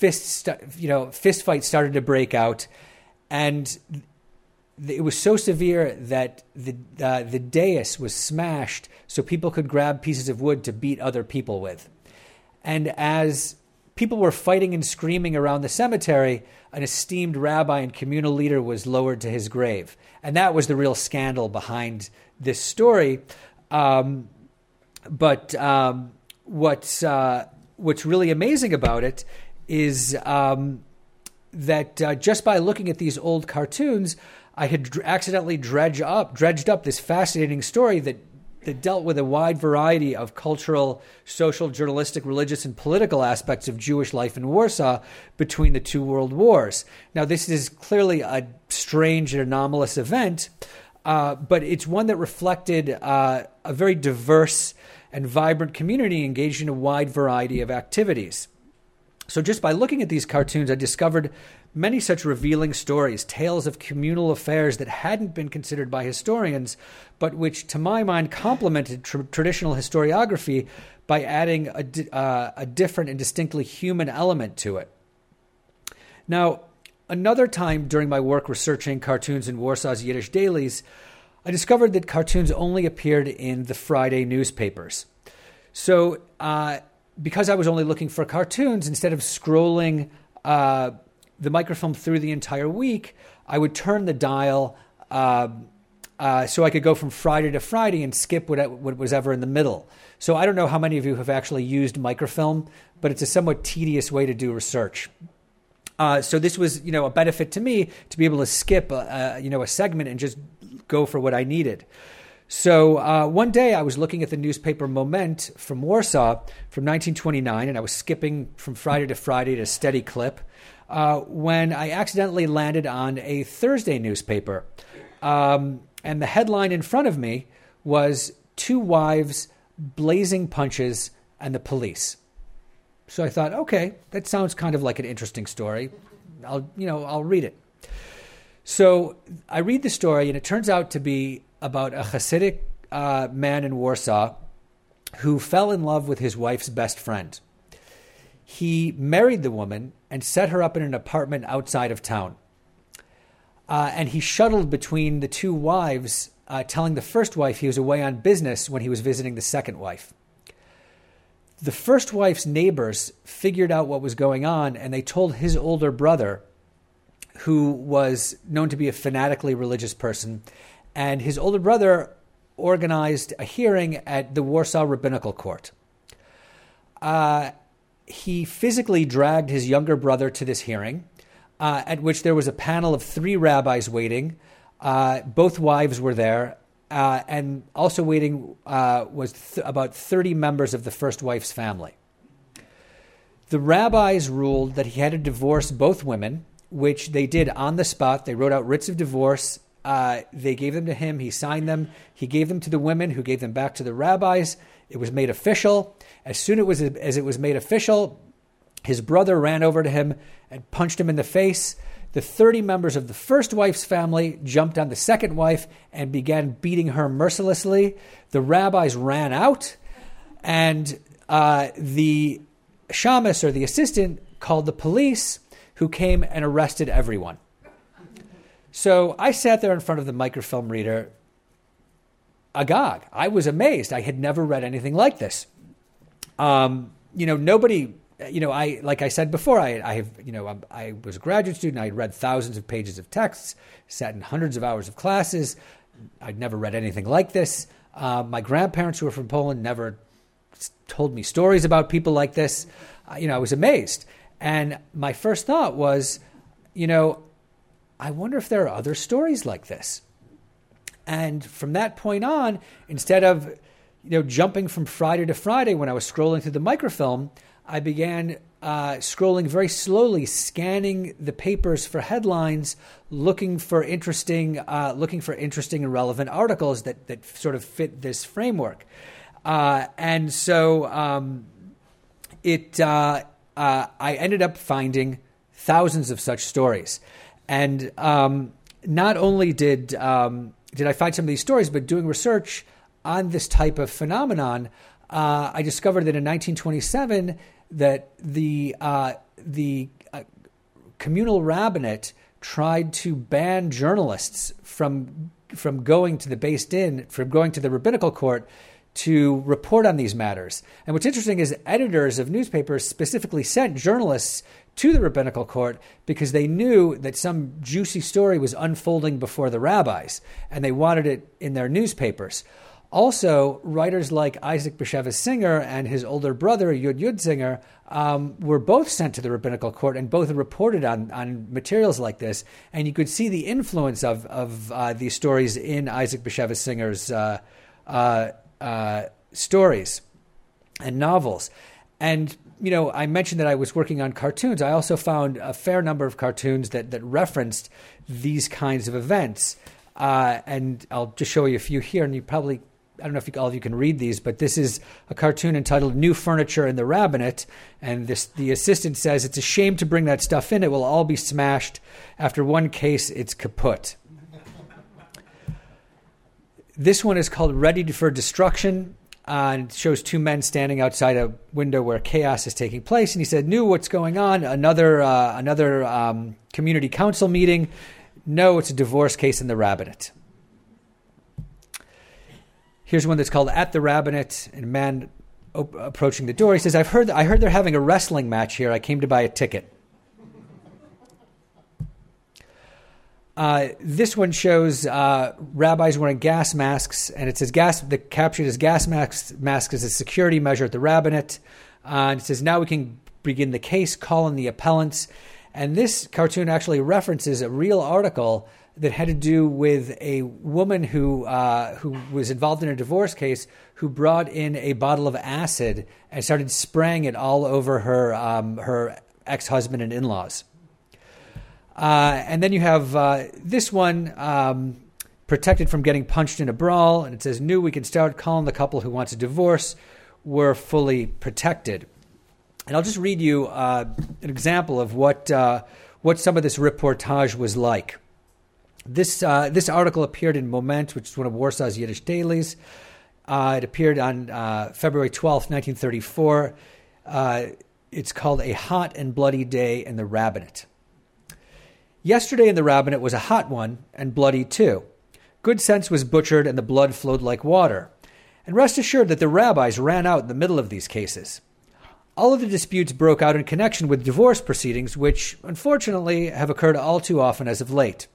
fists, you know, fist fights started to break out, and it was so severe that the uh, the dais was smashed so people could grab pieces of wood to beat other people with. And as people were fighting and screaming around the cemetery, an esteemed rabbi and communal leader was lowered to his grave. And that was the real scandal behind this story. Um, but um, what's, uh, what's really amazing about it is um, that uh, just by looking at these old cartoons, I had accidentally dredged up, dredged up this fascinating story that that dealt with a wide variety of cultural, social, journalistic, religious, and political aspects of Jewish life in Warsaw between the two world wars. Now, this is clearly a strange and anomalous event, uh, but it's one that reflected uh, a very diverse and vibrant community engaged in a wide variety of activities. So, just by looking at these cartoons, I discovered many such revealing stories, tales of communal affairs that hadn't been considered by historians, but which, to my mind, complemented tr- traditional historiography by adding a, di- uh, a different and distinctly human element to it. Now, another time during my work researching cartoons in Warsaw's Yiddish dailies, I discovered that cartoons only appeared in the Friday newspapers. So, uh, because I was only looking for cartoons, instead of scrolling uh, the microfilm through the entire week, I would turn the dial uh, uh, so I could go from Friday to Friday and skip what, what was ever in the middle. So I don't know how many of you have actually used microfilm, but it's a somewhat tedious way to do research. Uh, so this was, you know, a benefit to me to be able to skip, a, a, you know, a segment and just go for what I needed. So uh, one day I was looking at the newspaper Moment from Warsaw from 1929, and I was skipping from Friday to Friday at a steady clip uh, when I accidentally landed on a Thursday newspaper. Um, and the headline in front of me was Two Wives, Blazing Punches, and the Police. So I thought, okay, that sounds kind of like an interesting story. I'll, you know, I'll read it. So I read the story, and it turns out to be about a Hasidic uh, man in Warsaw who fell in love with his wife's best friend. He married the woman and set her up in an apartment outside of town. Uh, and he shuttled between the two wives, uh, telling the first wife he was away on business when he was visiting the second wife. The first wife's neighbors figured out what was going on and they told his older brother, who was known to be a fanatically religious person, and his older brother organized a hearing at the Warsaw Rabbinical Court. Uh, he physically dragged his younger brother to this hearing, uh, at which there was a panel of three rabbis waiting. Uh, both wives were there, uh, and also waiting uh, was th- about 30 members of the first wife's family. The rabbis ruled that he had to divorce both women, which they did on the spot. They wrote out writs of divorce uh, they gave them to him. He signed them. He gave them to the women, who gave them back to the rabbis. It was made official. As soon as it was, as it was made official, his brother ran over to him and punched him in the face. The 30 members of the first wife's family jumped on the second wife and began beating her mercilessly. The rabbis ran out, and uh, the shamus or the assistant called the police, who came and arrested everyone. So I sat there in front of the microfilm reader, agog. I was amazed. I had never read anything like this. Um, you know, nobody. You know, I like I said before. I, I have. You know, I'm, i was a graduate student. I read thousands of pages of texts, sat in hundreds of hours of classes. I'd never read anything like this. Uh, my grandparents, who were from Poland, never told me stories about people like this. Uh, you know, I was amazed. And my first thought was, you know, I wonder if there are other stories like this. And from that point on, instead of you know jumping from Friday to Friday when I was scrolling through the microfilm, I began uh, scrolling very slowly, scanning the papers for headlines, looking for interesting, uh, looking for interesting and relevant articles that that sort of fit this framework. Uh, and so um, it, uh, uh, I ended up finding thousands of such stories. And um, not only did um, did I find some of these stories, but doing research on this type of phenomenon, uh, I discovered that in 1927 that the uh, the uh, communal rabbinate tried to ban journalists from from going to the Beis Din, from going to the rabbinical court to report on these matters. And what's interesting is editors of newspapers specifically sent journalists to the rabbinical court because they knew that some juicy story was unfolding before the rabbis and they wanted it in their newspapers. Also, writers like Isaac Bashevis Singer and his older brother, Yud Yud Singer, um, were both sent to the rabbinical court and both reported on, on materials like this. And you could see the influence of, of uh, these stories in Isaac Bashevis Singer's uh, uh, uh stories and novels. And you know, I mentioned that I was working on cartoons. I also found a fair number of cartoons that that referenced these kinds of events. Uh, and I'll just show you a few here, and you probably I don't know if you, all of you can read these, but this is a cartoon entitled "New Furniture in the Rabbinate," and this the assistant says it's a shame to bring that stuff in; it will all be smashed. After one case, it's kaput. this one is called "Ready for Destruction." Uh, and shows two men standing outside a window where chaos is taking place. And he said, "Knew what's going on? Another uh, another um, community council meeting. No, it's a divorce case in the rabbinate." Here's one that's called "At the Rabbinate," and a man op- approaching the door. He says, "I've heard I heard they're having a wrestling match here. I came to buy a ticket." Uh, this one shows uh, rabbis wearing gas masks, and it says gas. The caption is gas mask mask is a security measure at the rabbinate. Uh, and it says now we can begin the case, call in the appellants. And this cartoon actually references a real article that had to do with a woman who uh, who was involved in a divorce case who brought in a bottle of acid and started spraying it all over her um, her ex husband and in laws. Uh, and then you have uh, this one um, protected from getting punched in a brawl, and it says, "New, we can start calling the couple who wants a divorce. We're fully protected." And I'll just read you uh, an example of what uh, what some of this reportage was like. This uh, this article appeared in Moment, which is one of Warsaw's Yiddish dailies. Uh, it appeared on February twelfth, nineteen thirty four. Uh, it's called "A Hot and Bloody Day in the Rabbinate." Yesterday in the rabbinate was a hot one and bloody too. Good sense was butchered and the blood flowed like water. And rest assured that the rabbis ran out in the middle of these cases. All of the disputes broke out in connection with divorce proceedings, which, unfortunately, have occurred all too often as of late.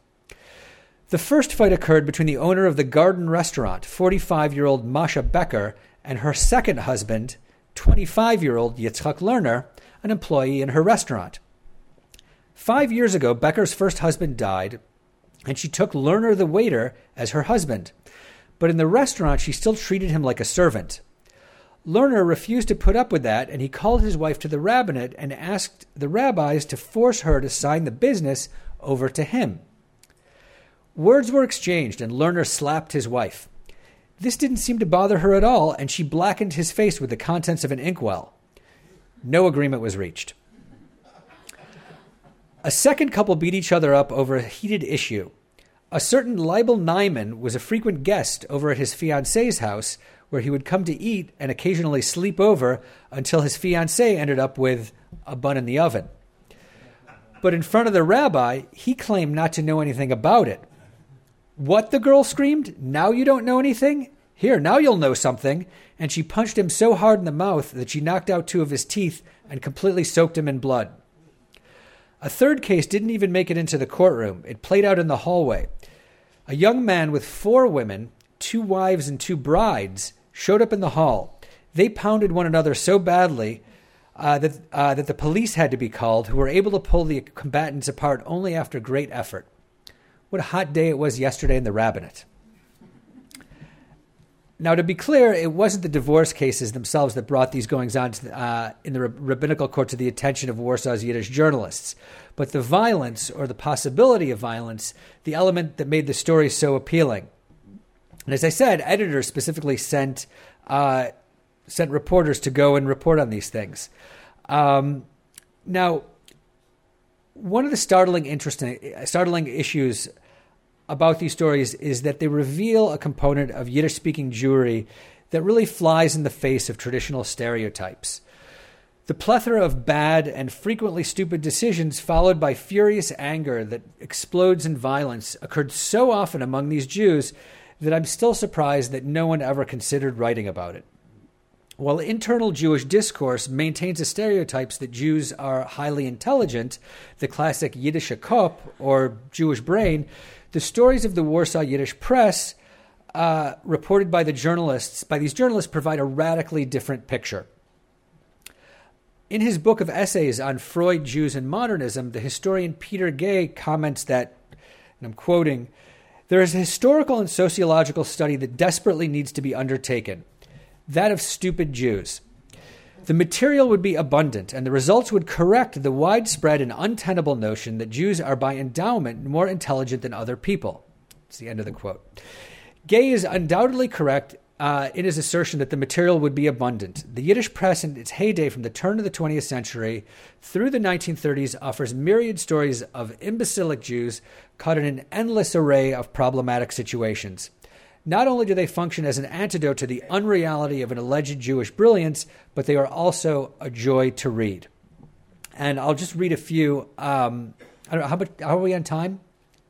The first fight occurred between the owner of the Garden Restaurant, 45 year old Masha Becker, and her second husband, 25 year old Yitzchak Lerner, an employee in her restaurant. Five years ago, Becker's first husband died, and she took Lerner the waiter as her husband. But in the restaurant, she still treated him like a servant. Lerner refused to put up with that, and he called his wife to the rabbinate and asked the rabbis to force her to sign the business over to him. Words were exchanged, and Lerner slapped his wife. This didn't seem to bother her at all, and she blackened his face with the contents of an inkwell. No agreement was reached. A second couple beat each other up over a heated issue. A certain Leibel Nyman was a frequent guest over at his fiancee's house, where he would come to eat and occasionally sleep over until his fiancee ended up with a bun in the oven. But in front of the rabbi, he claimed not to know anything about it. What? the girl screamed. Now you don't know anything? Here, now you'll know something. And she punched him so hard in the mouth that she knocked out two of his teeth and completely soaked him in blood. A third case didn't even make it into the courtroom. It played out in the hallway. A young man with four women, two wives, and two brides showed up in the hall. They pounded one another so badly uh, that, uh, that the police had to be called, who were able to pull the combatants apart only after great effort. What a hot day it was yesterday in the rabbinate. Now, to be clear, it wasn't the divorce cases themselves that brought these goings on uh, in the rabbinical court to the attention of Warsaw's Yiddish journalists, but the violence or the possibility of violence, the element that made the story so appealing. And as I said, editors specifically sent uh, sent reporters to go and report on these things. Um, now, one of the startling, interesting, startling issues about these stories is that they reveal a component of Yiddish speaking Jewry that really flies in the face of traditional stereotypes. The plethora of bad and frequently stupid decisions, followed by furious anger that explodes in violence, occurred so often among these Jews that I'm still surprised that no one ever considered writing about it. While internal Jewish discourse maintains the stereotypes that Jews are highly intelligent, the classic Yiddish Kopf or Jewish brain, the stories of the Warsaw Yiddish press, uh, reported by the journalists, by these journalists, provide a radically different picture. In his book of essays on Freud, Jews, and modernism, the historian Peter Gay comments that, and I'm quoting, there is a historical and sociological study that desperately needs to be undertaken that of stupid Jews. The material would be abundant, and the results would correct the widespread and untenable notion that Jews are by endowment more intelligent than other people. It's the end of the quote. Gay is undoubtedly correct uh, in his assertion that the material would be abundant. The Yiddish press in its heyday from the turn of the 20th century through the 1930s offers myriad stories of imbecilic Jews caught in an endless array of problematic situations. Not only do they function as an antidote to the unreality of an alleged Jewish brilliance, but they are also a joy to read. And I'll just read a few. Um, I don't know how much. How are we on time?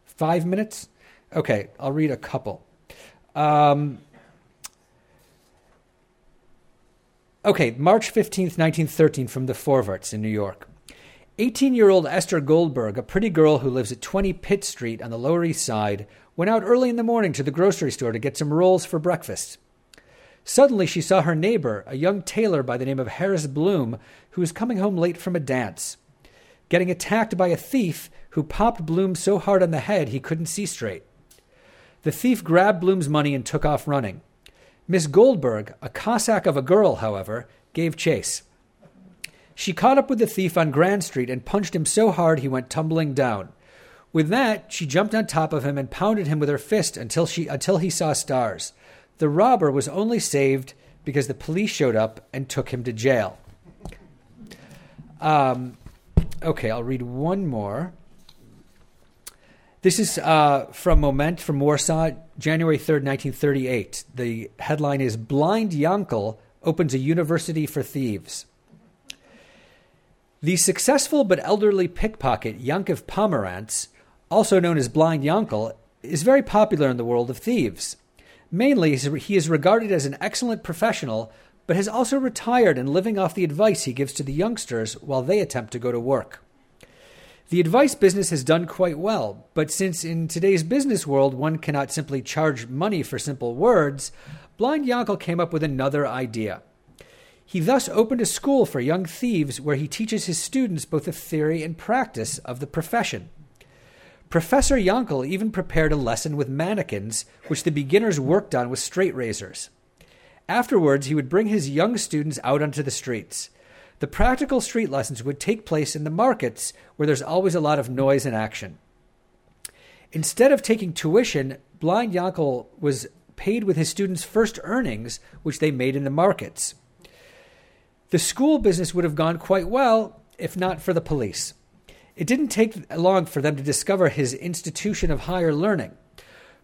Five minutes. Okay, I'll read a couple. Um, okay, March 15th, 1913, from the Forwarts in New York. 18 year old Esther Goldberg, a pretty girl who lives at 20 Pitt Street on the Lower East Side, went out early in the morning to the grocery store to get some rolls for breakfast. Suddenly, she saw her neighbor, a young tailor by the name of Harris Bloom, who was coming home late from a dance, getting attacked by a thief who popped Bloom so hard on the head he couldn't see straight. The thief grabbed Bloom's money and took off running. Miss Goldberg, a Cossack of a girl, however, gave chase. She caught up with the thief on Grand Street and punched him so hard he went tumbling down. With that, she jumped on top of him and pounded him with her fist until, she, until he saw stars. The robber was only saved because the police showed up and took him to jail. Um, okay, I'll read one more. This is uh, from Moment from Warsaw, January 3rd, 1938. The headline is Blind Yankel opens a university for thieves. The successful but elderly pickpocket Yankov Pomerantz also known as Blind Yankel, is very popular in the world of thieves. Mainly, he is regarded as an excellent professional, but has also retired and living off the advice he gives to the youngsters while they attempt to go to work. The advice business has done quite well, but since in today's business world one cannot simply charge money for simple words, Blind Yankel came up with another idea. He thus opened a school for young thieves where he teaches his students both the theory and practice of the profession. Professor Yankel even prepared a lesson with mannequins, which the beginners worked on with straight razors. Afterwards, he would bring his young students out onto the streets. The practical street lessons would take place in the markets, where there's always a lot of noise and action. Instead of taking tuition, Blind Yankel was paid with his students' first earnings, which they made in the markets. The school business would have gone quite well if not for the police. It didn't take long for them to discover his institution of higher learning.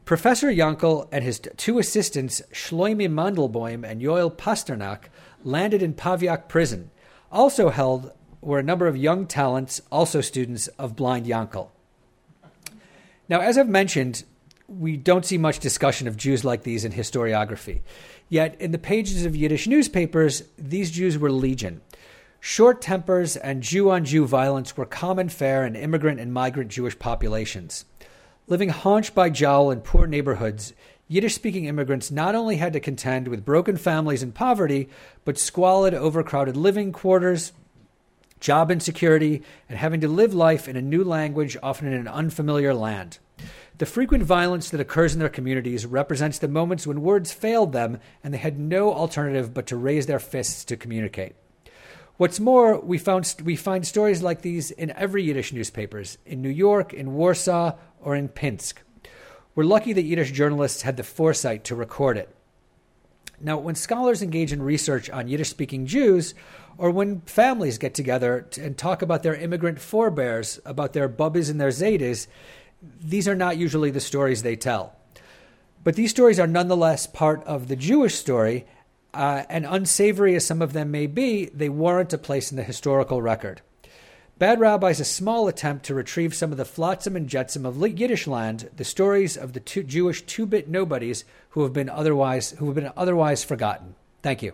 Professor Yankel and his two assistants, Shloime Mandelboim and Yoel Pasternak, landed in Pawiak prison. Also held were a number of young talents, also students of Blind Yankel. Now, as I've mentioned, we don't see much discussion of Jews like these in historiography. Yet, in the pages of Yiddish newspapers, these Jews were legion. Short tempers and Jew on Jew violence were common fare in immigrant and migrant Jewish populations. Living haunch by jowl in poor neighborhoods, Yiddish speaking immigrants not only had to contend with broken families and poverty, but squalid, overcrowded living quarters, job insecurity, and having to live life in a new language, often in an unfamiliar land. The frequent violence that occurs in their communities represents the moments when words failed them and they had no alternative but to raise their fists to communicate. What's more, we, found, we find stories like these in every Yiddish newspapers, in New York, in Warsaw, or in Pinsk. We're lucky that Yiddish journalists had the foresight to record it. Now, when scholars engage in research on Yiddish speaking Jews, or when families get together and talk about their immigrant forebears, about their bubbas and their zaydas, these are not usually the stories they tell. But these stories are nonetheless part of the Jewish story uh, and unsavory as some of them may be, they warrant a place in the historical record. Bad Rabbi is a small attempt to retrieve some of the flotsam and jetsam of Yiddish land, the stories of the two Jewish two-bit nobodies who have been otherwise who have been otherwise forgotten. Thank you.